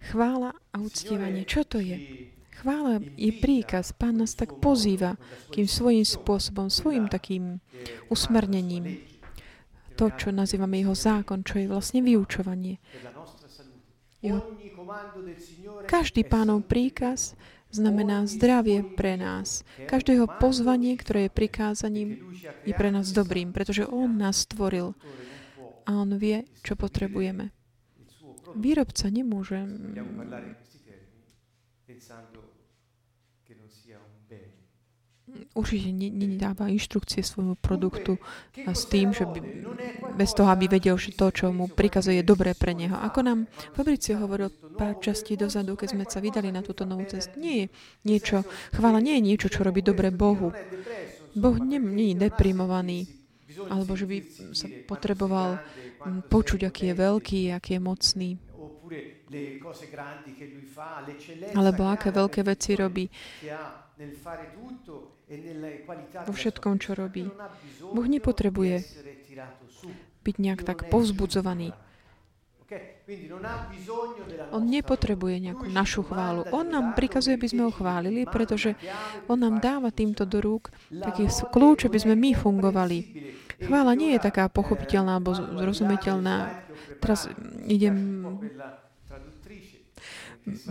Chvála a uctievanie. Čo to je? Chvála je príkaz. Pán nás tak pozýva kým svojím spôsobom, svojim takým usmernením. To, čo nazývame jeho zákon, čo je vlastne vyučovanie. Jeho... Každý pánov príkaz znamená zdravie pre nás. Každé jeho pozvanie, ktoré je prikázaním, je pre nás dobrým, pretože on nás stvoril a on vie, čo potrebujeme. Výrobca nemôže určite nedáva inštrukcie svojmu produktu a s tým, že by, bez toho, aby vedel, že to, čo mu prikazuje, je dobré pre neho. Ako nám Fabricio hovoril pár častí dozadu, keď sme sa vydali na túto novú cestu, nie je niečo, chvála nie je niečo, čo robí dobre Bohu. Boh nie, nie je deprimovaný, alebo že by sa potreboval počuť, aký je veľký, aký je mocný. Alebo aké veľké veci robí vo všetkom, čo robí. Boh nepotrebuje byť nejak tak povzbudzovaný. On nepotrebuje nejakú našu chválu. On nám prikazuje, aby sme ho chválili, pretože on nám dáva týmto do rúk taký kľúč, aby sme my fungovali. Chvála nie je taká pochopiteľná alebo zrozumiteľná. Teraz idem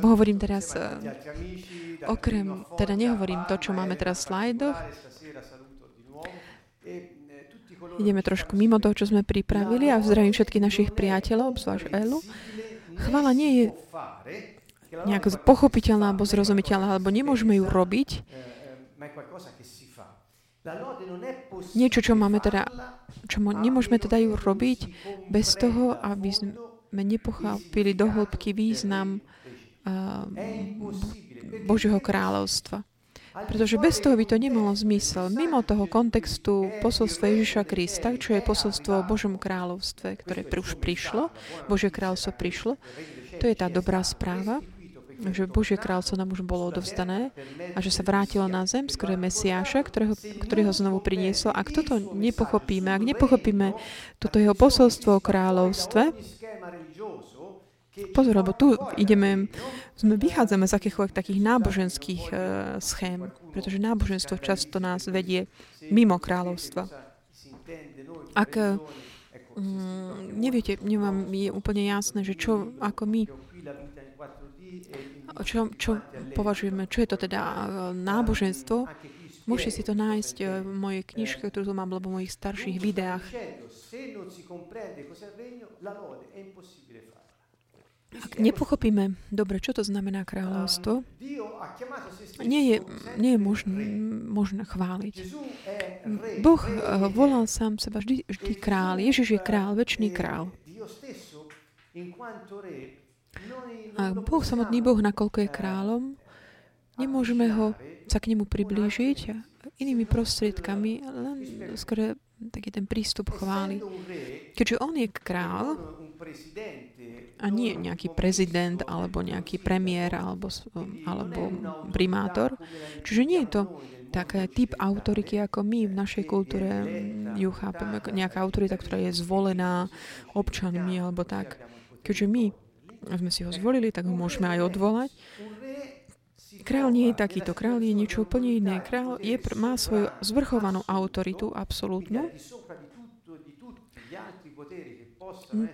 hovorím teraz eh, okrem, teda nehovorím to, čo máme teraz v slajdoch, ideme trošku mimo toho, čo sme pripravili a zdravím všetkých našich priateľov, obzvlášť Elu. Chvala nie je nejak pochopiteľná alebo zrozumiteľná, alebo nemôžeme ju robiť. Niečo, čo máme teda, čo nemôžeme teda ju robiť bez toho, aby sme nepochopili do hĺbky význam Božieho kráľovstva. Pretože bez toho by to nemalo zmysel. Mimo toho kontextu posolstva Ježiša Krista, čo je posolstvo o Božom kráľovstve, ktoré už prišlo, Božie kráľovstvo prišlo, to je tá dobrá správa, že Božie kráľovstvo nám už bolo odovzdané a že sa vrátilo na zem skrze Mesiáša, ktorého, ktorý ho znovu priniesol. Ak toto nepochopíme, ak nepochopíme toto jeho posolstvo o kráľovstve, Pozor, lebo tu ideme, sme vychádzame z akýchkoľvek takých náboženských uh, schém, pretože náboženstvo často nás vedie mimo kráľovstva. Ak um, neviete, nemám, je úplne jasné, že čo, ako my čo, čo považujeme, čo je to teda e, náboženstvo, môžete si to nájsť e, v mojej knižke, ktorú tu mám, alebo v mojich starších videách. Ak nepochopíme dobre, čo to znamená kráľovstvo, nie je, nie je možné, možné chváliť. Boh eh, volal sám seba vždy, vždy král. Ježiš je král, väčší král. A Boh, samotný Boh, nakoľko je kráľom, nemôžeme ho sa k nemu priblížiť inými prostriedkami, len skôr taký ten prístup chvály. Keďže on je král, a nie nejaký prezident alebo nejaký premiér alebo, alebo primátor. Čiže nie je to taký typ autority, ako my v našej kultúre ju chápeme, nejaká autorita, ktorá je zvolená občanmi alebo tak. Keďže my sme si ho zvolili, tak ho môžeme aj odvolať. Král nie je takýto. Král je niečo úplne iné. Král je, má svoju zvrchovanú autoritu, absolútnu,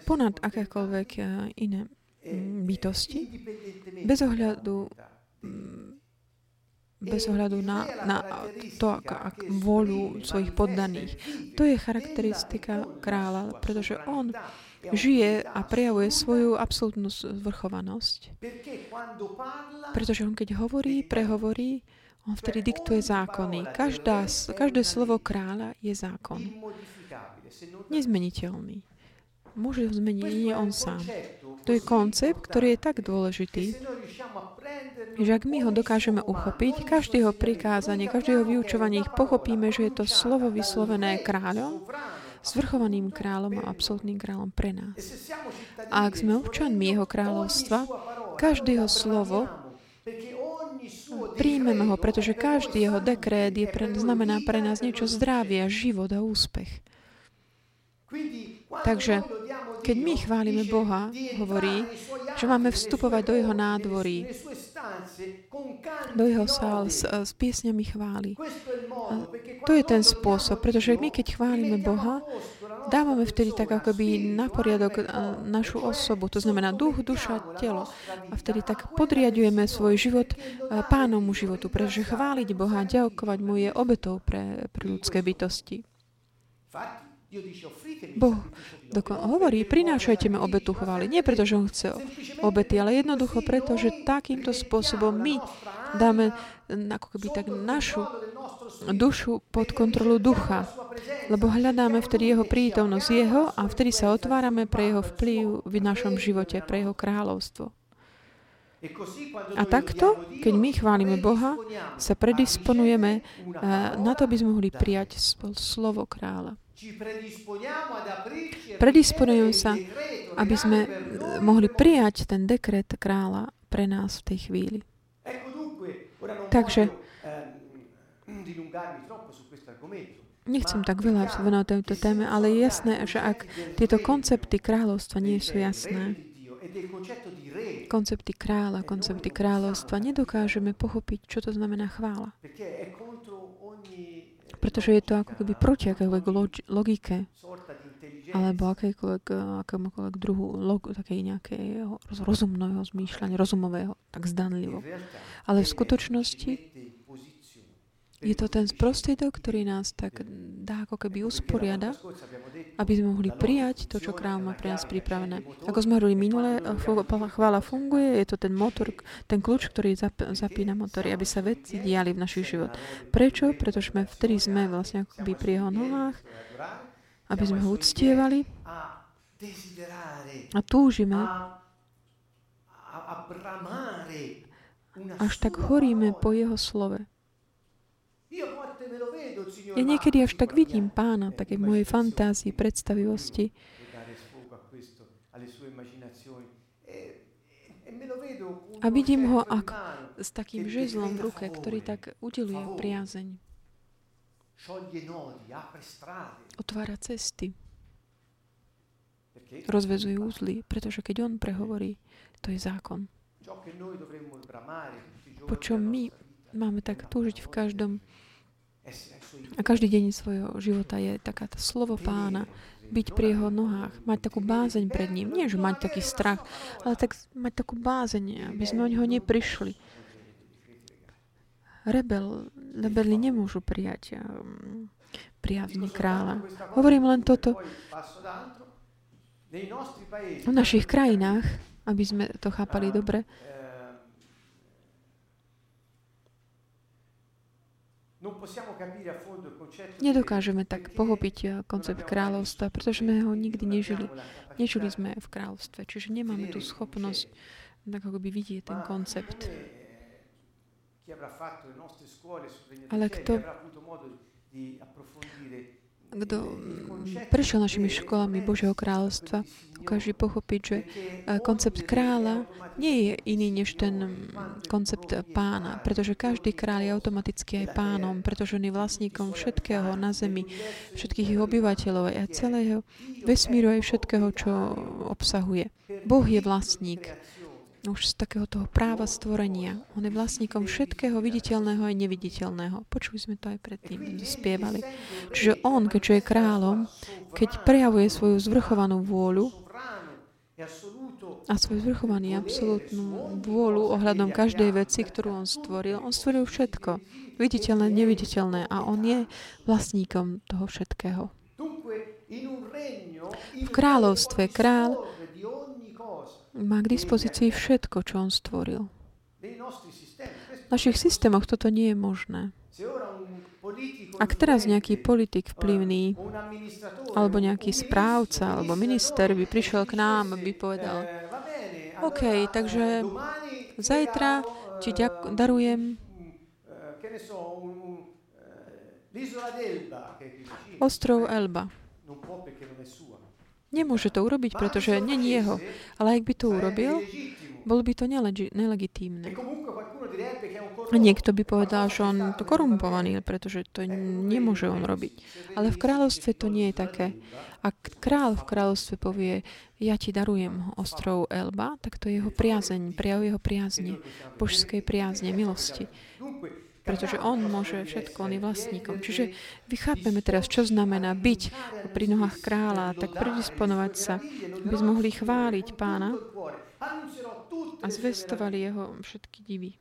ponad akékoľvek eh, iné mm, bytosti, bez ohľadu mm, bez ohľadu na, na to, ako, ak, vôľu svojich poddaných. To je charakteristika kráľa, pretože on žije a prejavuje svoju absolútnu zvrchovanosť. Pretože on keď hovorí, prehovorí, on vtedy diktuje zákony. Každá, každé slovo kráľa je zákon. Nezmeniteľný môže ho zmeniť nie on sám. To je koncept, ktorý je tak dôležitý, že ak my ho dokážeme uchopiť, každého prikázanie, každého vyučovanie ich pochopíme, že je to slovo vyslovené kráľom, zvrchovaným kráľom a absolútnym kráľom pre nás. A ak sme občanmi jeho kráľovstva, každého slovo príjmeme ho, pretože každý jeho dekrét je pre, znamená pre nás niečo zdravia, život a úspech. Takže Keď my chválime Boha, hovorí, že máme vstupovať do jeho nádvorí, do jeho sál s, s piesňami chvály. A to je ten spôsob, pretože my keď chválime Boha, dávame vtedy tak akoby na poriadok našu osobu, to znamená duch, duša, telo. A vtedy tak podriadujeme svoj život pánomu životu, pretože chváliť Boha, ďakovať mu je obetou pre, pre ľudské bytosti. Boh dokon- hovorí, prinášajte mi obetu chvály. Nie preto, že on chce obety, ale jednoducho preto, že takýmto spôsobom my dáme ako keby tak našu dušu pod kontrolu ducha. Lebo hľadáme vtedy jeho prítomnosť jeho a vtedy sa otvárame pre jeho vplyv v našom živote, pre jeho kráľovstvo. A takto, keď my chválime Boha, sa predisponujeme eh, na to, aby sme mohli prijať slovo kráľa. Predisponujem sa, aby sme eh, mohli prijať ten dekret kráľa pre nás v tej chvíli. Takže nechcem tak veľa venovať tejto téme, ale je jasné, že ak tieto koncepty kráľovstva nie sú jasné, koncepty kráľa, koncepty kráľovstva, nedokážeme pochopiť, čo to znamená chvála. Pretože je to ako keby proti akékoľvek logike alebo akékoľvek, akémukoľvek druhu log, takej nejakého rozumného zmýšľania, rozumového, tak zdanlivo. Ale v skutočnosti je to ten prostriedok, ktorý nás tak dá ako keby usporiada, aby sme mohli prijať to, čo kráľ má pre nás pripravené. Ako sme hovorili minule, chvála funguje, je to ten motor, ten kľúč, ktorý zapína motory, aby sa veci diali v našich život. Prečo? Pretože sme vtedy sme vlastne ako pri jeho nohách, aby sme ho uctievali a túžime až tak horíme po jeho slove. Ja niekedy až tak vidím pána, také v mojej fantázii, predstavivosti. A vidím ho ako s takým žezlom v ruke, ktorý tak udeluje priazeň. Otvára cesty. Rozvezuje úzly, pretože keď on prehovorí, to je zákon. Po čom my máme tak túžiť v každom a každý deň svojho života je taká tá slovo pána, byť pri jeho nohách, mať takú bázeň pred ním. Nie, že mať taký strach, ale tak mať takú bázeň, aby sme o neho neprišli. Rebel, rebeli nemôžu prijať um, prijavne kráľa. Hovorím len toto. V našich krajinách, aby sme to chápali dobre, Nedokážeme tak pochopiť eh, koncept kráľovstva, pretože sme ho nikdy nežili. Nežili sme v kráľovstve, čiže nemáme tú schopnosť tak ako by vidieť ten koncept. Ale kto kto prešiel našimi školami Božieho kráľovstva, dokáže pochopiť, že eh, koncept kráľa nie je iný než ten mm, koncept pána, pretože každý kráľ je automaticky aj pánom, pretože on je vlastníkom všetkého na zemi, všetkých ich obyvateľov a celého vesmíru aj všetkého, čo obsahuje. Boh je vlastník už z takého toho práva stvorenia. On je vlastníkom všetkého viditeľného aj neviditeľného. Počuli sme to aj predtým, spievali. Čiže on, keďže je kráľom, keď prejavuje svoju zvrchovanú vôľu a svoj zvrchovaný absolútnu vôľu ohľadom každej veci, ktorú on stvoril, on stvoril všetko. Viditeľné, neviditeľné. A on je vlastníkom toho všetkého. V kráľovstve král má k dispozícii všetko, čo on stvoril. V našich systémoch toto nie je možné. Ak teraz nejaký politik vplyvný, alebo nejaký správca, alebo minister by prišiel k nám, by povedal, OK, takže zajtra ti ďak- darujem ostrov Elba. Nemôže to urobiť, pretože není jeho. Ale ak by to urobil, bolo by to nelegitímne. A niekto by povedal, že on to korumpovaný, pretože to nemôže on robiť. Ale v kráľovstve to nie je také. Ak kráľ v kráľovstve povie, ja ti darujem ostrov Elba, tak to je jeho priazeň, prejav jeho priazne, božskej priazne, milosti pretože on môže všetko, on je vlastníkom. Čiže vychápeme teraz, čo znamená byť pri nohách kráľa, tak predisponovať sa, aby sme mohli chváliť pána a zvestovali jeho všetky divy.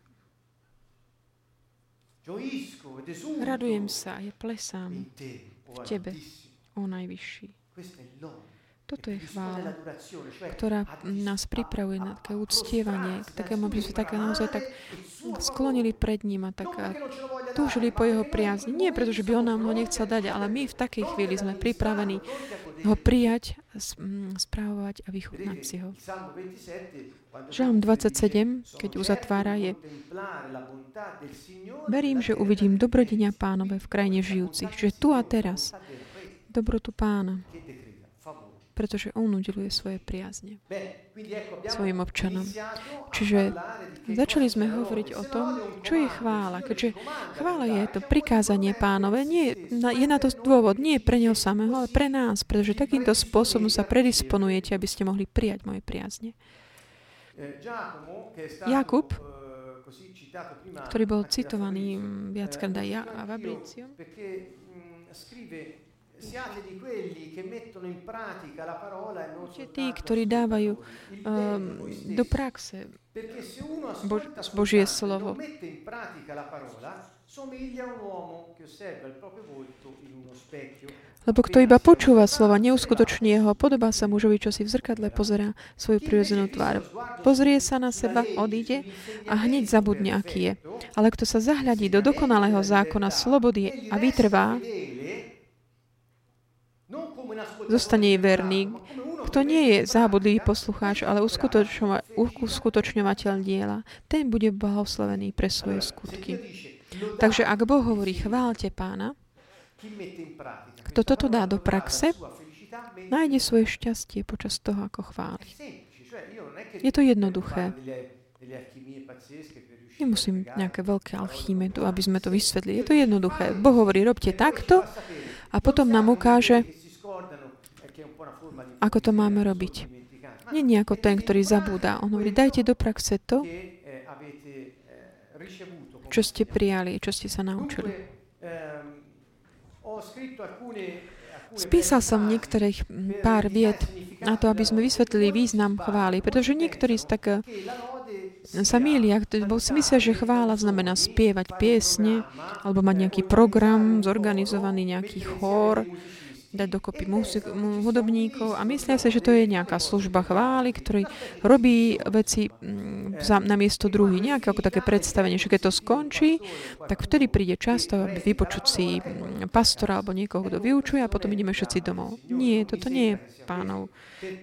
Radujem sa, ja plesám v Tebe, o Najvyšší. Toto je chvála, ktorá nás pripravuje na také uctievanie, k takému, aby sme také naozaj tak sklonili pred ním a tak túžili po jeho priazni. Nie preto, že by on nám ho nechcel dať, ale my v takej chvíli sme pripravení ho prijať, správovať a vychutnať si ho. Žalm 27, keď uzatvára, je Verím, že uvidím dobrodenia pánové v krajine žijúcich, že tu a teraz dobrotu pána pretože on udeluje svoje priazne svojim občanom. Čiže začali sme hovoriť o tom, čo je chvála. Keďže chvála je to prikázanie pánové, nie, je na to dôvod, nie pre neho samého, ale pre nás, pretože takýmto spôsobom sa predisponujete, aby ste mohli prijať moje priazne. Jakub, ktorý bol citovaný viackrát aj ja a Fabricio, e tí, ktorí dávajú um, do praxe. Bož, Božie slovo. Lebo kto iba počúva slova, neuskutoční ho, podobá sa mužovi, čo si v zrkadle pozerá svoju prirodzenú tvár. Pozrie sa na seba, odíde a hneď zabudne, aký je. Ale kto sa zahľadí do dokonalého zákona slobody a vytrvá, zostane verný. Kto nie je zábudlivý poslucháč, ale uskutočňovateľ diela, ten bude blahoslavený pre svoje skutky. Takže ak Boh hovorí, chválte pána, kto toto dá do praxe, nájde svoje šťastie počas toho, ako chváli. Je to jednoduché. Nemusím nejaké veľké alchýme, aby sme to vysvetli. Je to jednoduché. Boh hovorí, robte takto a potom nám ukáže, ako to máme robiť. Nie ako ten, ktorý zabúda. On hovorí, dajte do praxe to, čo ste prijali, čo ste sa naučili. Spísal som niektorých pár vied na to, aby sme vysvetlili význam chvály, pretože niektorí z tak eh, sa mília, bo si myslia, že chvála znamená spievať piesne, alebo mať nejaký program zorganizovaný, nejaký chór, dať dokopy musik, hudobníkov a myslia si, že to je nejaká služba chvály, ktorý robí veci mm, za, na miesto druhý, nejaké ako také predstavenie, že keď to skončí, tak vtedy príde čas to, aby vypočuť si mm, pastora alebo niekoho, kto vyučuje a potom ideme všetci domov. Nie, toto nie je pánov,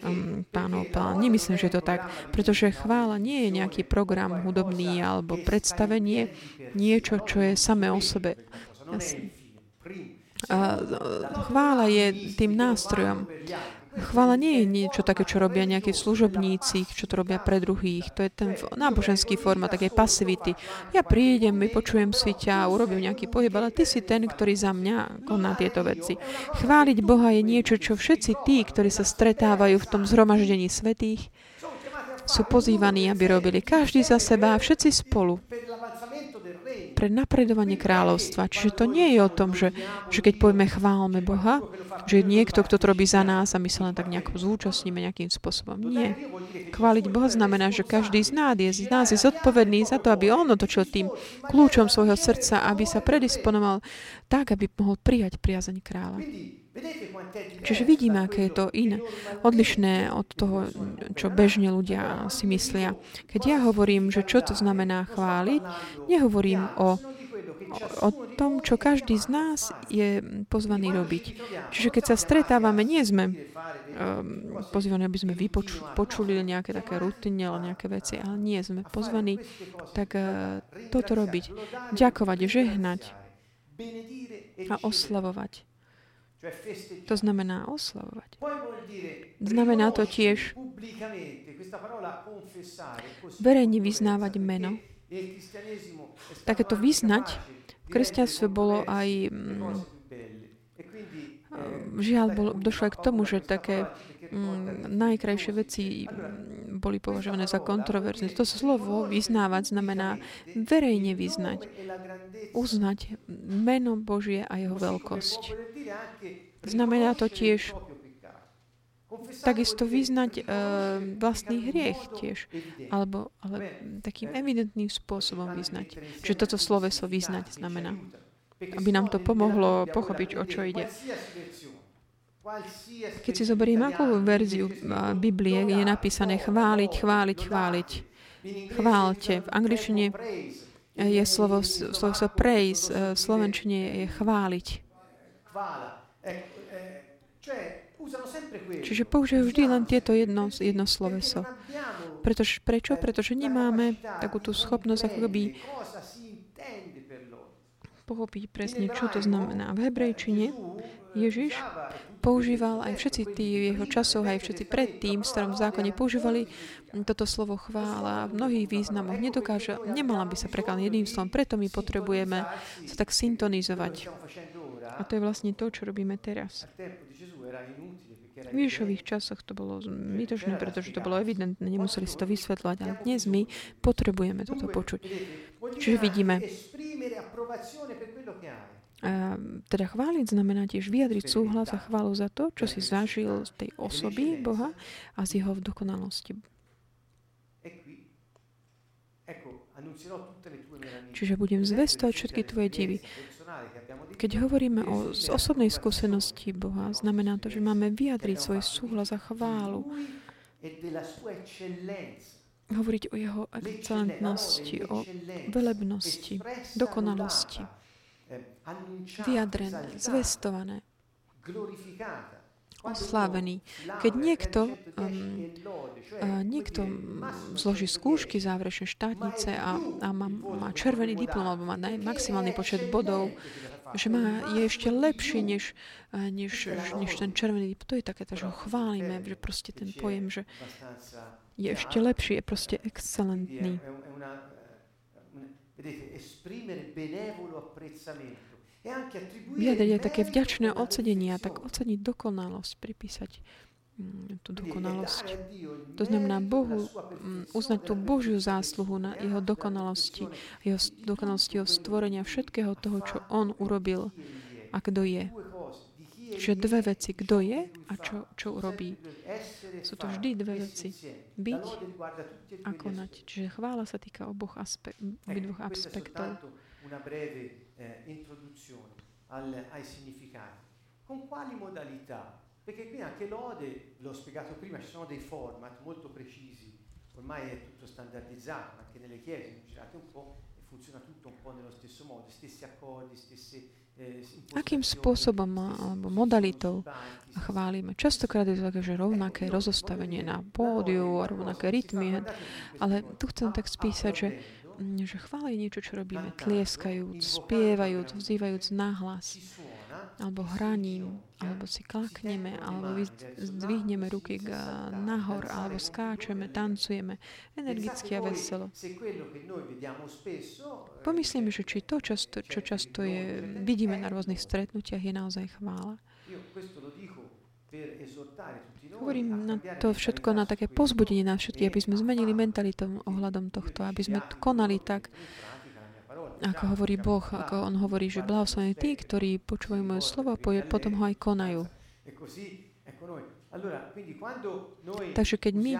um, pánov plán. Nemyslím, že je to tak, pretože chvála nie je nejaký program hudobný alebo predstavenie, niečo, čo je samé o sebe. Jasne. Chvála je tým nástrojom. Chvála nie je niečo také, čo robia nejakí služobníci, čo to robia pre druhých. To je ten náboženský forma také pasivity. Ja prídem, vypočujem si ťa, urobím nejaký pohyb, ale ty si ten, ktorý za mňa koná tieto veci. Chváliť Boha je niečo, čo všetci tí, ktorí sa stretávajú v tom zhromaždení svetých, sú pozývaní, aby robili každý za seba a všetci spolu pre napredovanie kráľovstva. Čiže to nie je o tom, že, že keď povieme chválme Boha, že niekto, kto to robí za nás a my sa len tak nejako zúčastníme nejakým spôsobom. Nie. Chváliť Boha znamená, že každý z nás je, z nás je zodpovedný za to, aby on otočil tým kľúčom svojho srdca, aby sa predisponoval tak, aby mohol prijať priazeň kráľa. Čiže vidíme, aké je to iné, odlišné od toho, čo bežne ľudia si myslia. Keď ja hovorím, že čo to znamená chváliť, nehovorím o, o tom, čo každý z nás je pozvaný robiť. Čiže keď sa stretávame, nie sme um, aby sme vypočuli nejaké také rutine alebo nejaké veci, ale nie sme pozvaní tak uh, toto robiť. Ďakovať, žehnať a oslavovať. To znamená oslavovať. Znamená to tiež verejne vyznávať meno Takéto vyznať v kresťanstve bolo aj mm, žiaľ, bol, došlo aj k tomu, že také mm, najkrajšie veci mm, boli považované za kontroverzne. To slovo vyznávať znamená verejne vyznať, uznať meno Božie a jeho veľkosť. Znamená to tiež takisto vyznať uh, vlastný hriech tiež, alebo ale takým evidentným spôsobom vyznať. Že toto sloveso vyznať znamená aby nám to pomohlo pochopiť, o čo ide. Keď si zoberiem akú verziu Biblie, je napísané chváliť, chváliť, chváliť. Chválte. V angličtine je slovo, slovo praise, v slovenčine je chváliť. Čiže použijú vždy len tieto jedno, jedno sloveso. Pretože, prečo? Pretože nemáme takú tú schopnosť ako keby pochopiť presne, čo to znamená. V hebrejčine Ježiš používal aj všetci tí jeho časov, aj všetci predtým v starom zákone používali toto slovo chvála v mnohých významoch. Nedokáže, nemala by sa prekladať jedným slovom, preto my potrebujeme sa tak syntonizovať. A to je vlastne to, čo robíme teraz. V Ježišových časoch to bolo zbytočné, pretože to bolo evidentné, nemuseli si to vysvetľovať, ale dnes my potrebujeme toto počuť. Čiže vidíme, a teda chváliť znamená tiež vyjadriť súhlas a chválu za to, čo si zažil z tej osoby Boha a z jeho dokonalosti. Čiže budem zvestovať všetky tvoje divy. Keď hovoríme o z osobnej skúsenosti Boha, znamená to, že máme vyjadriť svoj súhlas a chválu. Hovoriť o jeho excelentnosti, o velebnosti, dokonalosti. Vyjadrené, zvestované, oslávený. Keď niekto, um, uh, niekto zloží skúšky záverečné štátnice a, a má, má červený diplom alebo má maximálny počet bodov, že má, je ešte lepší než, než, než ten červený To je také, že ho chválime, že proste ten pojem, že je ešte lepší, je proste excelentný. Vyjadriť aj také vďačné ocenenie a tak oceniť dokonalosť, pripísať tú dokonalosť. To znamená Bohu mm, uznať tú Božiu zásluhu na jeho dokonalosti, jeho dokonalosti jeho stvorenia, všetkého toho, čo On urobil a kto je. Čiže dve veci, kto je a čo, čo urobí. Sú to vždy dve veci. Byť a konať. Čiže chvála sa týka oboch aspe- aspektov. Eh, al, ai significati. Con quali modalità? Perché qui anche lode, l'ho spiegato prima, ci sono dei format molto precisi, ormai è tutto standardizzato, anche nelle chiese, girate un po' e funziona tutto un po' nello stesso modo, stessi accordi, stesse eh, Akým spôsobom alebo modalitou chválime? Častokrát je to také, že rovnaké rozostavenie na pódiu rovnaké rytmy, ale tu chcem tak spísať, že že chvála je niečo, čo robíme tlieskajúc, spievajúc, vzývajúc nahlas, alebo hraním, alebo si klakneme, alebo zdvihneme ruky nahor, alebo skáčeme, tancujeme, energicky a veselo. Pomyslíme, že či to, často, čo často je, vidíme na rôznych stretnutiach, je naozaj chvála. Hovorím na to všetko na také pozbudenie na všetkých, aby sme zmenili mentalitu ohľadom tohto, aby sme konali tak, ako hovorí Boh, ako On hovorí, že blahoslavení tí, ktorí počúvajú moje slovo a potom ho aj konajú. Takže keď my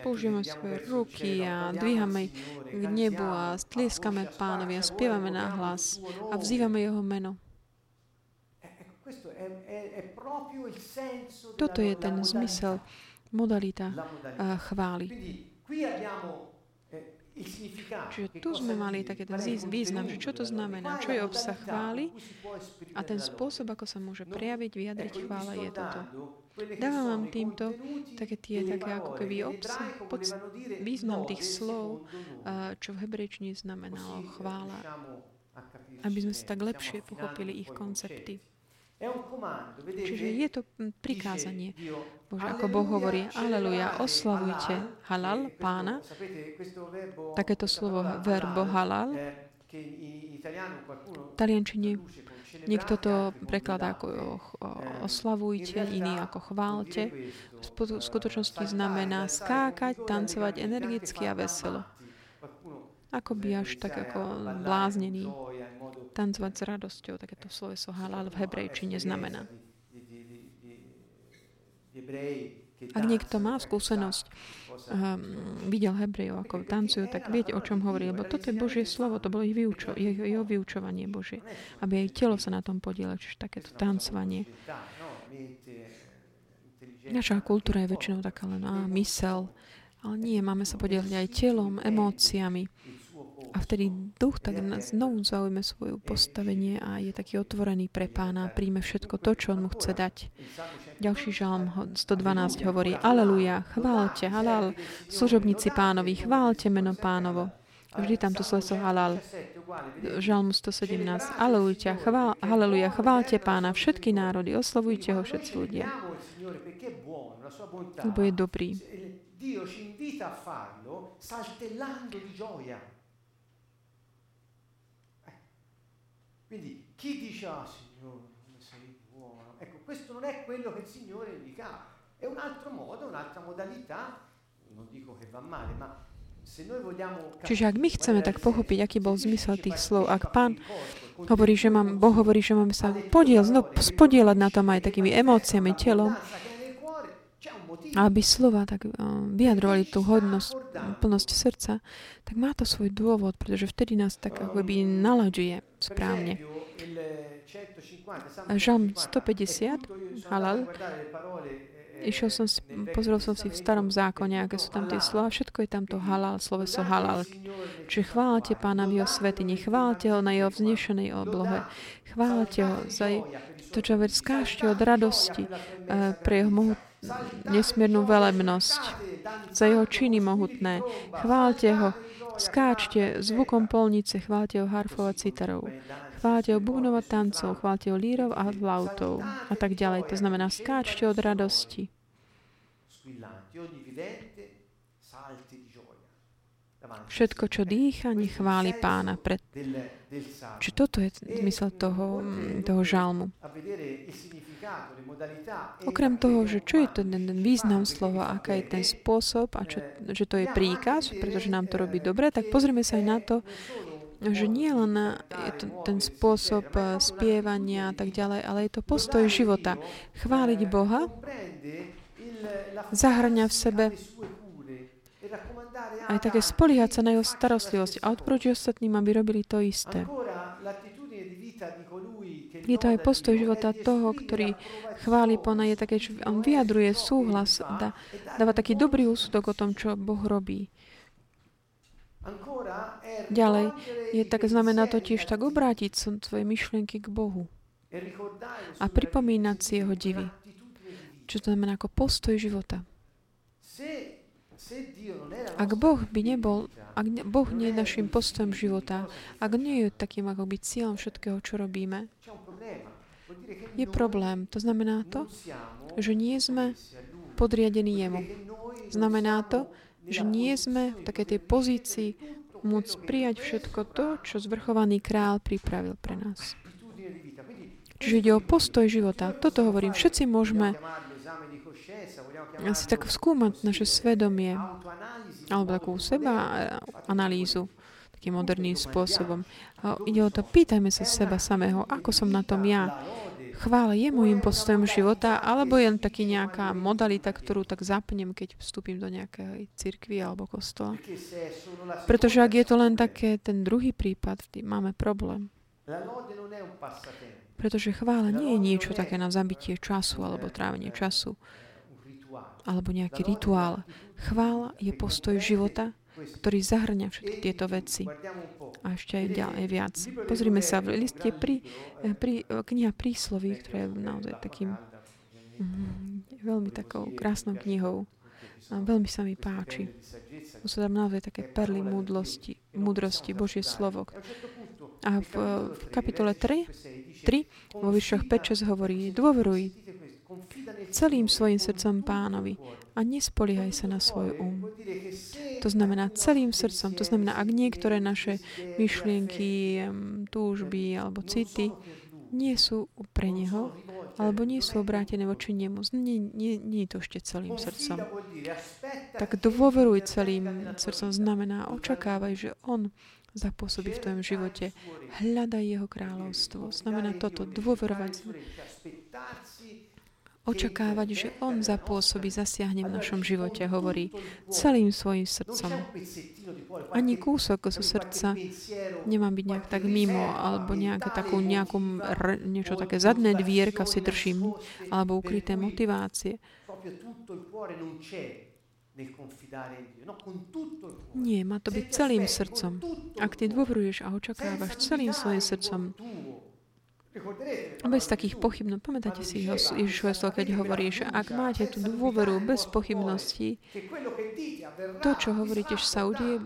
použijeme svoje ruky a dvíhame k nebu a stlieskame pánovi a spievame na hlas a vzývame jeho meno, toto je ten zmysel, modalita chvály. Čiže tu sme mali taký ten význam, že čo to znamená, čo je obsah chvály? A ten spôsob, ako sa môže prejaviť, vyjadriť chvála je toto. Dávam vám týmto také tie, také ako keby obsah, pod, význam tých slov, čo v hebrejčine znamenalo chvála, aby sme si tak lepšie pochopili ich koncepty. Čiže je to prikázanie. Bože, ako Boh hovorí, aleluja, oslavujte halal, pána. Takéto slovo, verbo halal, v taliančine niekto to prekladá ako oslavujte, iný ako chválte. V skutočnosti znamená skákať, tancovať energicky a veselo. Ako by až tak ako bláznený. Tancovať s radosťou, takéto sloveso halal v hebrejčine znamená. Ak niekto má skúsenosť, um, videl Hebrejov, ako tancujú, tak viete, o čom hovorí, lebo toto je Božie slovo, to bolo ich vyučo, jeho, jeho vyučovanie Božie, aby aj telo sa na tom podielalo, čiže takéto tancovanie. Naša kultúra je väčšinou taká len á, mysel, ale nie, máme sa podielať aj telom, emóciami. A vtedy duch tak znovu zaujme svoje postavenie a je taký otvorený pre pána a príjme všetko to, čo on mu chce dať. Ďalší žalm 112 hovorí Aleluja, chválte, halal, služobníci pánovi, chválte meno pánovo. Vždy tam to sleso halal. Žalmu 117. Aleluja, chvál, haleluja, chválte pána všetky národy, oslovujte ho všetci ľudia. Lebo je dobrý. Dio ci invita a farlo saltellando di gioia. Quindi chi dice, ah Signore, questo non è quello che il Signore indicava. È un altro modo, un'altra modalità, non dico che va male, ma Čiže ak my chceme tak pochopiť, aký bol zmysel tých slov, ak pán hovorí, že mám, Boh hovorí, že máme sa podiel, no, spodielať na tom aj takými emóciami, telom, aby slova tak vyjadrovali tú hodnosť, plnosť srdca, tak má to svoj dôvod, pretože vtedy nás tak akoby nalaďuje správne. Žalm 150, halal, Išiel som pozrel som si v starom zákone, aké sú tam tie slova. Všetko je tam to halal, sloveso halal. Čiže chválte Pána v jeho svetini, chválte ho na jeho vznešenej oblohe. Chválte ho za to, čo veď skážte od radosti uh, pre jeho mohut, nesmiernu velebnosť, za jeho činy mohutné. Chválte ho, skáčte zvukom polnice, chválte ho harfov a citarov. Chváľte o bubnov a tancov, chváľte o lírov a flautov a tak ďalej. To znamená, skáčte od radosti. Všetko, čo dýcha, nechváli pána. Pred... Či toto je zmysel toho, toho žalmu. Okrem toho, že čo je to ten, ten význam slova, aká je ten spôsob a čo, že to je príkaz, pretože nám to robí dobre, tak pozrieme sa aj na to, že nie len je to ten spôsob eh, spievania a tak ďalej, ale je to postoj života. Chváliť Boha zahrňa v sebe aj také spoliehať sa na jeho starostlivosť a odporúčiť ostatným, aby robili to isté. Je to aj postoj života toho, ktorý chváli Pana, je také, že on vyjadruje súhlas, dá, dáva taký dobrý úsudok o tom, čo Boh robí. Ďalej, je tak znamená totiž tak obrátiť svoje myšlienky k Bohu a pripomínať si jeho divy. Čo to znamená ako postoj života. Ak Boh by nebol, ak Boh nie je našim postojom života, ak nie je takým ako byť cieľom všetkého, čo robíme, je problém. To znamená to, že nie sme podriadení Jemu. Znamená to, že nie sme v takej tej pozícii môcť prijať všetko to, čo zvrchovaný král pripravil pre nás. Čiže ide o postoj života. Toto hovorím. Všetci môžeme asi tak skúmať naše svedomie alebo takú seba analýzu takým moderným spôsobom. Ide o to, pýtajme sa seba samého, ako som na tom ja, chvála je môjim postojom života, alebo je len taký nejaká modalita, ktorú tak zapnem, keď vstúpim do nejakej cirkvi alebo kostola. Pretože ak je to len také, ten druhý prípad, tým máme problém. Pretože chvála nie je niečo také na zabitie času alebo trávenie času alebo nejaký rituál. Chvála je postoj života, ktorý zahrňa všetky tieto veci. A ešte aj ďalej viac. Pozrime sa v liste pri, pri kniha prísloví, ktorá je naozaj takým mm, veľmi takou krásnou knihou. A veľmi sa mi páči. Sú tam naozaj také perly múdlosti, múdrosti, Božie slovo. A v, v kapitole 3 3, vo vyššoch 5, 6 hovorí, dôveruj celým svojim srdcom pánovi a nespoliehaj sa na svoj um. To znamená celým srdcom. To znamená, ak niektoré naše myšlienky, túžby alebo city nie sú pre Neho, alebo nie sú obrátené voči Nemu, nie, nie, nie je to ešte celým srdcom. Tak dôveruj celým srdcom znamená, očakávaj, že On zapôsobí v tvojom živote. Hľadaj Jeho kráľovstvo. Znamená toto, dôverovať očakávať, že On zapôsobí, zasiahne v našom živote, hovorí celým svojim srdcom. Ani kúsok zo srdca nemá byť nejak tak mimo, alebo nejaké takú, nejakú, niečo také zadné dvierka si držím, alebo ukryté motivácie. Nie, má to byť celým srdcom. Ak ty dôveruješ a očakávaš celým svojim srdcom, bez takých pochybností. Pamätáte si Ježišové slovo, keď hovorí, že ak máte tú dôveru bez pochybností, to, čo hovoríte, že sa udieje,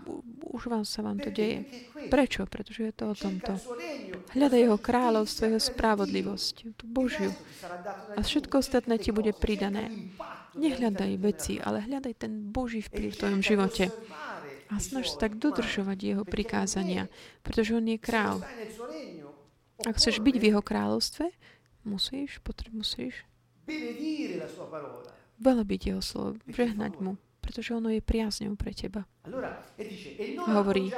už vám sa vám to deje. Prečo? Pretože je to o tomto. Hľadaj jeho kráľovstvo, jeho spravodlivosť, tú Božiu. A všetko ostatné ti bude pridané. Nehľadaj veci, ale hľadaj ten Boží vplyv v tvojom živote. A snaž sa tak dodržovať jeho prikázania, pretože on je král. Ak chceš byť v jeho kráľovstve, musíš, potr- musíš byť jeho slovo, žehnať mu, pretože ono je priazňou pre teba. A hovorí,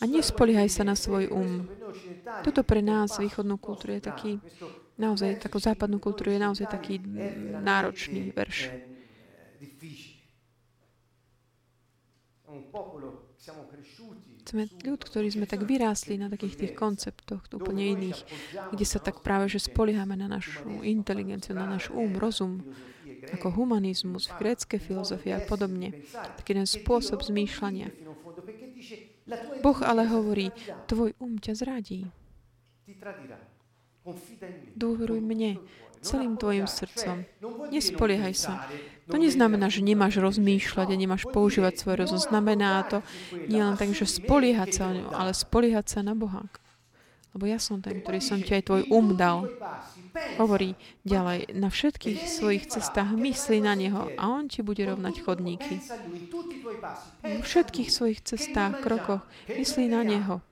a nespoliehaj sa na svoj um. Toto pre nás, východnú kultúru, je taký, naozaj, takú západnú kultúru je naozaj taký náročný verš. Un popolo sme ľud, ktorí sme tak vyrástli na takých tých konceptoch úplne iných, kde sa tak práve, že spoliehame na našu inteligenciu, na náš um, rozum, ako humanizmus, grécke filozofie a podobne. Taký ten spôsob zmýšľania. Boh ale hovorí, tvoj um ťa zradí. Dôveruj mne celým tvojim srdcom. Nespoliehaj sa. To neznamená, že nemáš rozmýšľať a nemáš používať svoj rozum. Znamená to nie len tak, že spoliehať sa, ale spoliehať sa na Boha. Lebo ja som ten, ktorý som ti aj tvoj um dal. Hovorí ďalej, na všetkých svojich cestách myslí na Neho a On ti bude rovnať chodníky. Na všetkých svojich cestách, krokoch myslí na Neho.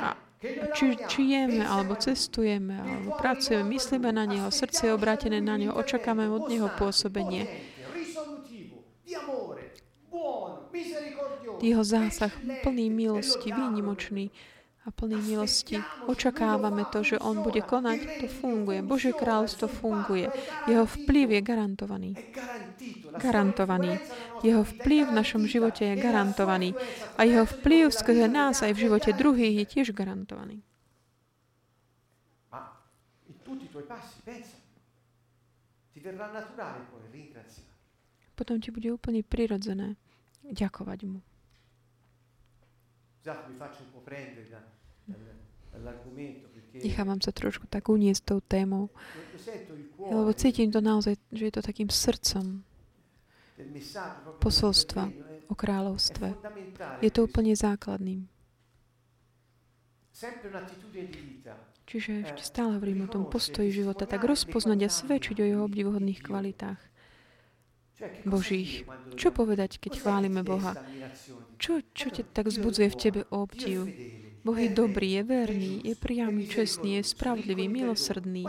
A či, či jeme, alebo cestujeme, alebo pracujeme, myslíme na Neho, srdce je obrátené na Neho, očakáme od Neho pôsobenie. Jeho zásah plný milosti, výnimočný a plný milosti. Očakávame to, že On bude konať, to funguje. Bože kráľstvo funguje. Jeho vplyv je garantovaný. Garantovaný. Jeho vplyv v našom živote je garantovaný. A jeho vplyv skrze nás aj v živote druhých je tiež garantovaný. Potom ti bude úplne prirodzené ďakovať mu. Nechávam sa trošku tak uniesť tou témou, lebo cítim to naozaj, že je to takým srdcom posolstva o kráľovstve. Je to úplne základným. Čiže ešte stále hovorím o tom postoji života, tak rozpoznať a svedčiť o jeho obdivuhodných kvalitách. Božích. Čo povedať, keď chválime Boha? Čo, čo te tak zbudzuje v tebe obdiv? Boh je dobrý, je verný, je priamy, čestný, je spravodlivý, milosrdný.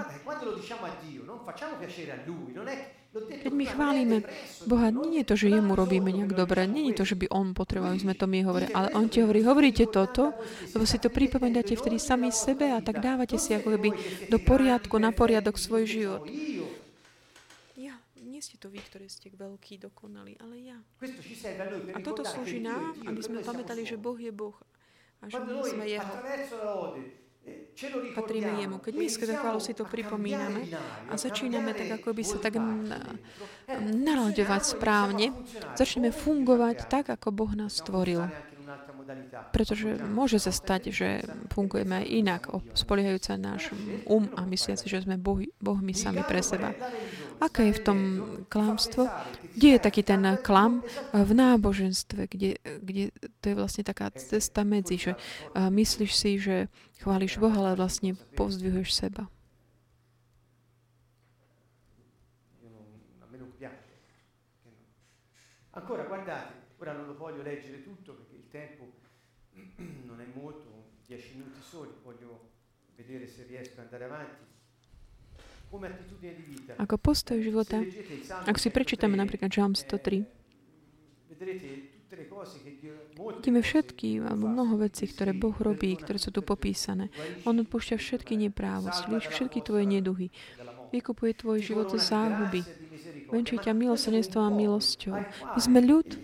Keď my chválime Boha, nie je to, že jemu robíme nejak dobre, nie je to, že by on potreboval, aby sme to my hovorili, ale on ti hovorí, hovoríte toto, lebo si to pripomedáte vtedy sami sebe a tak dávate si ako keby do poriadku, na poriadok svoj život nie ste to vy, ktorí ste veľký, dokonali, ale ja. A toto slúži nám, aby sme pamätali, že Boh je Boh a že my sme Jeho. Eh, Patríme Jemu. Keď my skrze chválu si to pripomíname a začíname tak, ako by sa tak nalaďovať správne, začneme fungovať tak, ako Boh nás stvoril. Pretože môže sa stať, že fungujeme inak, spoliehajúca náš um a myslia si, že sme bohy, bohmi sami pre seba. Aké je v tom klamstvo? Kde je taký ten klam? V náboženstve, kde, kde to je vlastne taká cesta medzi, že myslíš si, že chváliš Boha, ale vlastne pozdvihuješ seba. Ancora guardate, ora non lo voglio leggere tutto perché il tempo non è molto, 10 minuti soli, voglio vedere se riesco ad andare avanti. Ako postoj života, ak si prečítame napríklad Žalm 103, vidíme všetky, alebo mnoho vecí, ktoré Boh robí, ktoré sú tu popísané. On odpúšťa všetky neprávosti, lieči všetky tvoje neduhy. Vykupuje tvoj život z záhuby. Venčí ťa milosrdenstvom a milosťou. My sme ľud.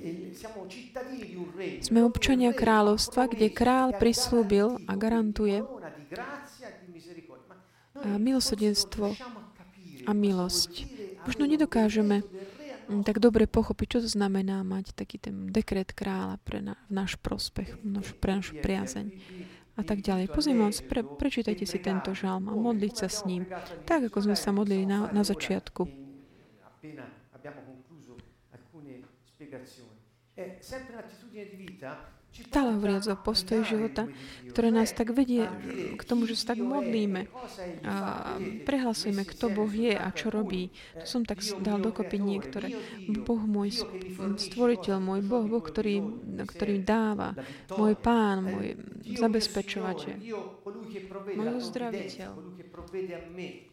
Sme občania kráľovstva, kde král prislúbil a garantuje milosrdenstvo a milosť. Možno nedokážeme mm, tak dobre pochopiť, čo to znamená mať taký ten dekret kráľa pre na, v náš prospech, pre našu priazeň a tak ďalej. Pozriem vás, pre, prečítajte si tento žalm a modliť sa s ním, tak ako sme sa modlili na, na začiatku. sempre l'attitudine di vita Stále hovoriac o postoji života, ktoré nás tak vedie k tomu, že sa tak modlíme a prehlasujeme, kto Boh je a čo robí. To som tak dal dokopy niektoré. Boh môj, stvoriteľ môj, Boh, Boh, ktorý, ktorý dáva, môj pán, môj zabezpečovateľ, môj uzdraviteľ,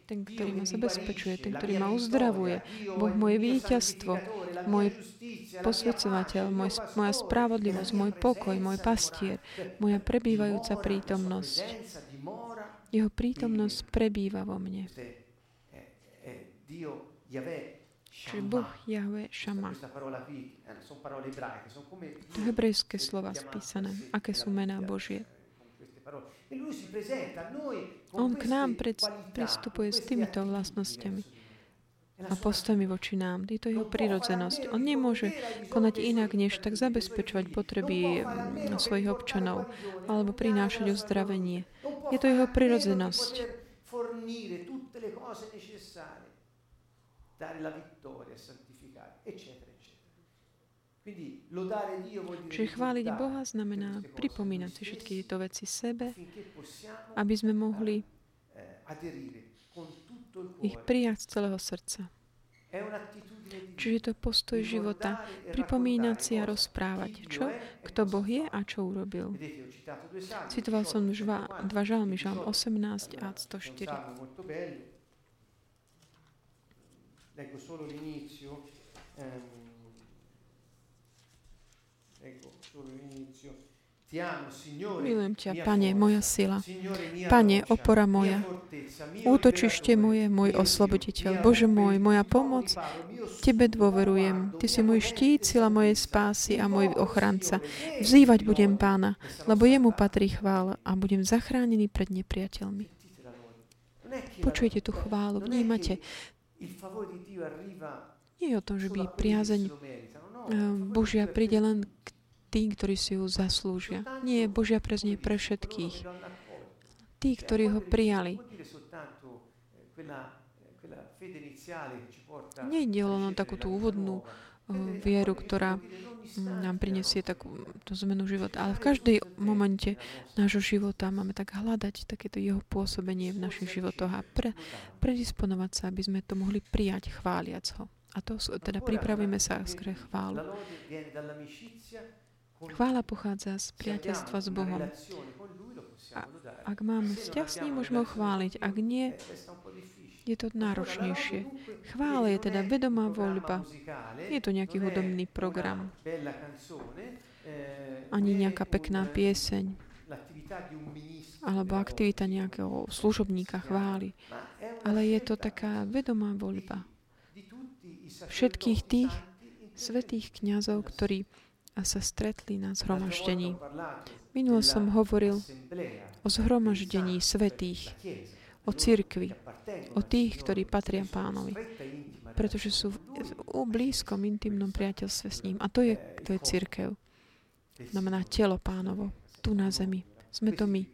ten, ktorý ma zabezpečuje, ten, ktorý ma uzdravuje, Boh moje víťazstvo, môj posvedcovateľ, môj, moja spravodlivosť, môj pokoj, môj pastier, moja prebývajúca prítomnosť. Jeho prítomnosť prebýva vo mne. Čiže Boh Jahve Shama. To hebrejské slova spísané. Aké sú mená Božie? On k nám pristupuje s týmito vlastnosťami a postojmi voči nám. Je to jeho prirodzenosť. On nemôže konať inak, než tak zabezpečovať potreby mm, svojich občanov alebo prinášať uzdravenie. Je to jeho prirodzenosť. Čiže chváliť Boha znamená pripomínať si všetky tieto veci sebe, aby sme mohli ich prijať z celého srdca. Čiže to postoj života, pripomínať si a rozprávať, čo, kto Boh je a čo urobil. Citoval som dva, dva žalmy, žalm 18 a 104. Leggo solo l'inizio. Ecco, solo l'inizio. Milujem ťa, Pane, moja sila. Pane, opora moja. Útočište moje, môj osloboditeľ. Bože môj, moja pomoc. Tebe dôverujem. Ty si môj štít, sila mojej spásy a môj ochranca. Vzývať budem Pána, lebo jemu patrí chvála a budem zachránený pred nepriateľmi. Počujete tú chválu, vnímate. Nie je o tom, že by priazeň Božia príde len k tí, ktorí si ju zaslúžia. Nie je Božia preznie pre všetkých. Tí, ktorí ho prijali. Nejde len o takú tú úvodnú eh, vieru, ktorá mm, nám prinesie takú tú zmenu života. Ale v každej momente nášho života máme tak hľadať takéto jeho pôsobenie v našich životoch a pre, predisponovať sa, aby sme to mohli prijať chváliac ho. A to teda pripravíme sa skre chválu. Chvála pochádza z priateľstva s Bohom. A ak máme vzťah s ním, môžeme ho chváliť. Ak nie, je to náročnejšie. Chvála je teda vedomá voľba. Nie je to nejaký hudobný program. Ani nejaká pekná pieseň. Alebo aktivita nejakého služobníka chvály. Ale je to taká vedomá voľba. Všetkých tých svetých kňazov, ktorí a sa stretli na zhromaždení. Minulo som hovoril o zhromaždení svetých, o cirkvi, o tých, ktorí patria pánovi, pretože sú v blízkom, intimnom priateľstve s ním. A to je, to je církev. Znamená telo pánovo, tu na zemi. Sme to my.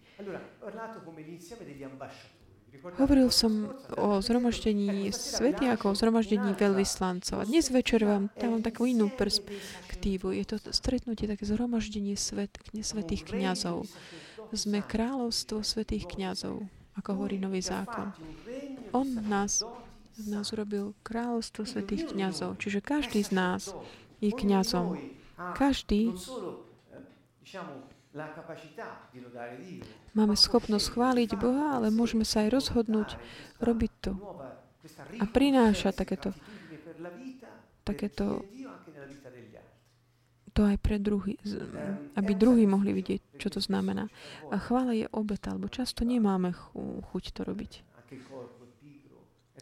Hovoril som o zhromaždení svety ako o zhromaždení veľvyslancov. A dnes večer vám dávam takú inú perspektívu. Je to stretnutie, také zhromaždenie svet, svetých kniazov. Sme kráľovstvo svetých kniazov, ako hovorí Nový zákon. On nás, nás urobil kráľovstvo svetých kniazov. Čiže každý z nás je kniazom. Každý Máme schopnosť chváliť Boha, ale môžeme sa aj rozhodnúť robiť to a prinášať takéto, takéto to aj pre druhý, aby druhý mohli vidieť, čo to znamená. A chvála je obeta, alebo často nemáme chuť to robiť.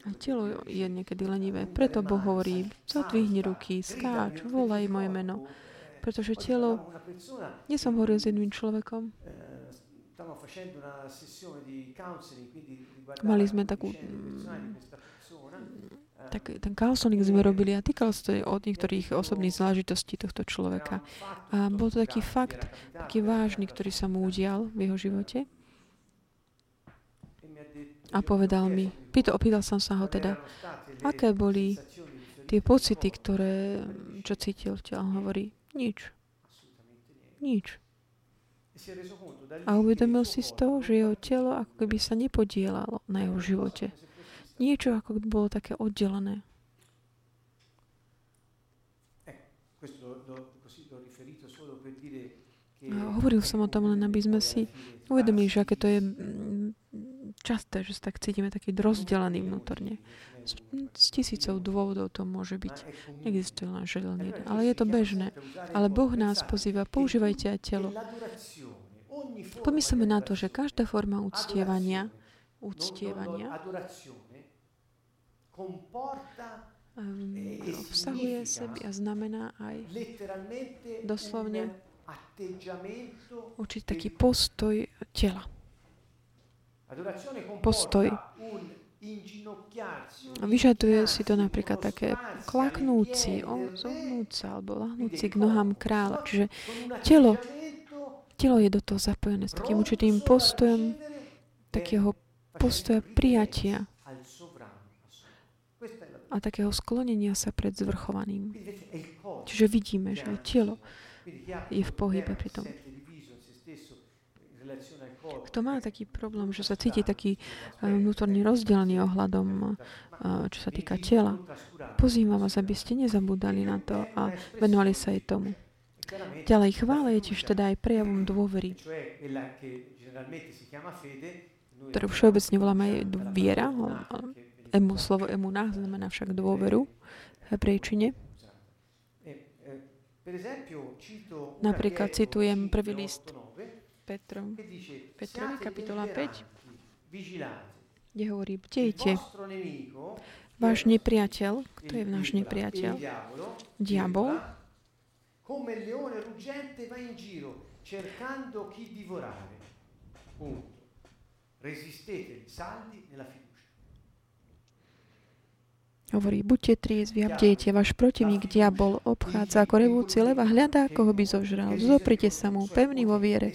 A telo je niekedy lenivé. Preto Boh hovorí, zodvihni ruky, skáč, volaj moje meno. Pretože telo... Nie som hovoril s jedným človekom. Mali sme takú... Tak, ten counseling sme robili a týkalo sa to od niektorých osobných záležitostí tohto človeka. A bol to taký fakt, taký vážny, ktorý sa mu udial v jeho živote. A povedal mi, pýtal, opýtal som sa ho teda, aké boli tie pocity, ktoré, čo cítil v tele. Hovorí, nič. Nič. A uvedomil si z toho, že jeho telo ako keby sa nepodielalo na jeho živote. Niečo ako by bolo také oddelené. A hovoril som o tom len, aby sme si uvedomili, že aké to je časté, že sa tak cítime taký rozdelený vnútorne. Z, z tisícov dôvodov to môže byť. Neexistuje len jeden. Ale je to bežné. Ale Boh nás pozýva, používajte aj telo. Pomyslíme na to, že každá forma uctievania, uctievania um, obsahuje sebe a znamená aj doslovne určitý taký postoj tela. Postoj Vyžaduje si to napríklad také klaknúci, zohnúť sa alebo lahnúci k nohám kráľa. Čiže telo, telo je do toho zapojené s takým určitým postojom, takého postoja prijatia a takého sklonenia sa pred zvrchovaným. Čiže vidíme, že telo je v pohybe pri tom. Kto má taký problém, že sa cíti taký eh, vnútorne rozdelený ohľadom, eh, čo sa týka tela, pozývam vás, aby ste nezabúdali na to a venovali sa aj tomu. Ďalej, chvála je tiež teda aj prejavom dôvery, ktorú všeobecne voláme aj viera. Emu, slovo emunah znamená však dôveru v hebrejčine. Napríklad citujem prvý list Petrom, Petrovi, kapitola 5, kde hovorí, bdejte, váš nepriateľ, kto je náš nepriateľ? Diabol. Come leone ruggente va in giro cercando chi divorare. Punto. Resistete saldi nella fiducia. Hovorí, buďte triezvi a bdejte, váš protivník diabol obchádza ako revúci leva, hľadá, koho by zožral. Zoprite sa mu, pevný vo viere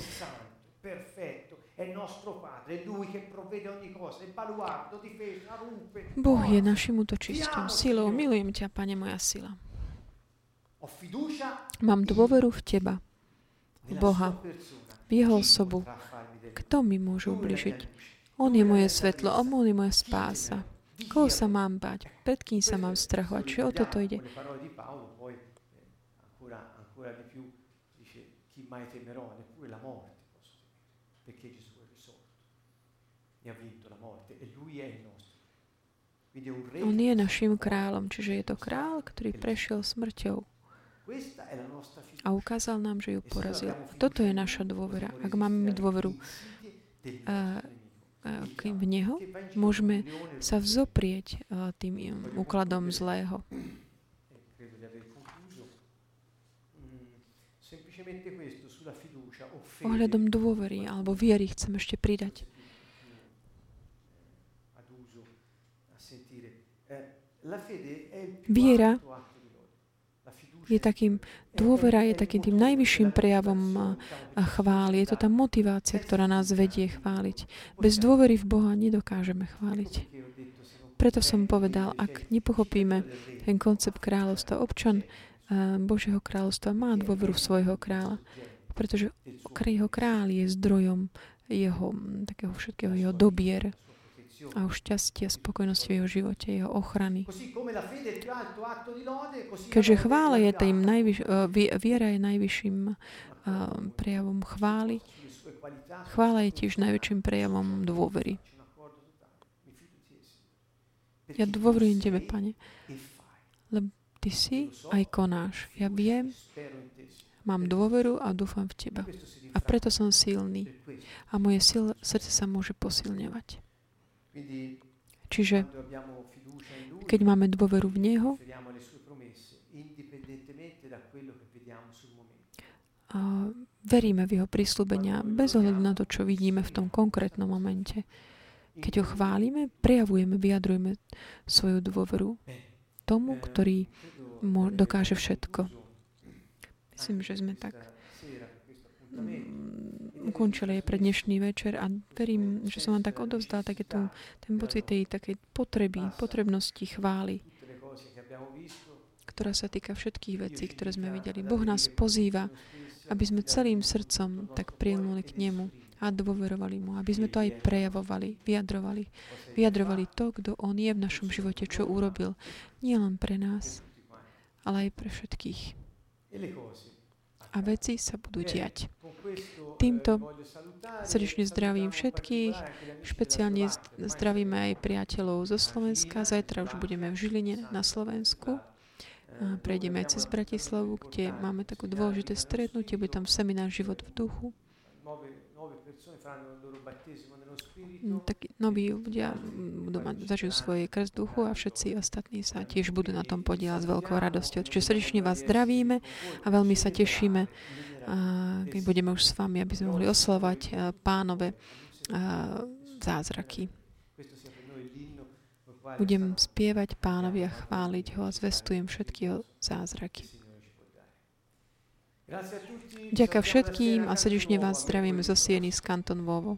nostro Padre, Lui che provvede ogni cosa, è baluardo, difesa, rupe. Boh je našim útočistom, silou. Milujem ťa, Pane, moja sila. Mám dôveru v Teba, v Boha, v Jeho osobu. Kto mi môže ubližiť? On je moje svetlo, on je moja spása. Koho sa mám bať? Pred kým sa mám strahovať? Čiže o toto ide. Chi mai temerò, neppure la morte, perché Gesù e ha vinto la morte e lui è il nostro. On je našim kráľom, čiže je to král, ktorý prešiel smrťou a ukázal nám, že ju porazil. Toto je naša dôvera. Ak máme my dôveru a, a v Neho, môžeme sa vzoprieť tým úkladom zlého. Ohľadom dôvery alebo viery chcem ešte pridať. Viera je takým, dôvera je takým tým najvyšším prejavom chvály. Je to tá motivácia, ktorá nás vedie chváliť. Bez dôvery v Boha nedokážeme chváliť. Preto som povedal, ak nepochopíme ten koncept kráľovstva, občan Božieho kráľovstva má dôveru svojho kráľa, pretože jeho kráľ je zdrojom jeho, takého všetkého jeho dobier a o šťastie, spokojnosti v jeho živote, jeho ochrany. Keďže chvála je tým najvyš, e, viera je najvyšším e, prejavom chvály, chvála je tiež najväčším prejavom dôvery. Ja dôverujem Tebe, Pane, lebo Ty si aj konáš. Ja viem, mám dôveru a dúfam v Teba. A preto som silný. A moje sil, srdce sa môže posilňovať. Čiže keď máme dôveru v Neho, a veríme v Jeho prísľubenia bez ohľadu na to, čo vidíme v tom konkrétnom momente. Keď ho chválime, prejavujeme, vyjadrujeme svoju dôveru tomu, ktorý dokáže všetko. Myslím, že sme tak ukončili pre dnešný večer a verím, že som vám tak odovzdal také tu, ten pocit tej takej potreby, potrebnosti chvály, ktorá sa týka všetkých vecí, ktoré sme videli. Boh nás pozýva, aby sme celým srdcom tak prilnuli k Nemu a dôverovali Mu, aby sme to aj prejavovali, vyjadrovali. Vyjadrovali to, kto On je v našom živote, čo urobil. Nie len pre nás, ale aj pre všetkých a veci sa budú diať. Týmto srdečne zdravím všetkých, špeciálne zdravíme aj priateľov zo Slovenska. Zajtra už budeme v Žiline na Slovensku. A prejdeme aj cez Bratislavu, kde máme takú dôležité stretnutie, bude tam seminár Život v duchu. Mm, tak noví ľudia budú mať, zažijú svoje krst duchu a všetci ostatní sa tiež budú na tom podielať s veľkou radosťou. Čiže srdečne vás zdravíme a veľmi sa tešíme, keď budeme už s vami, aby sme mohli oslovať pánové zázraky. Budem spievať pánovi a chváliť ho a zvestujem všetky jeho zázraky. Ďakujem všetkým a srdečne vás zdravíme zo Sieny z Kanton Vovo.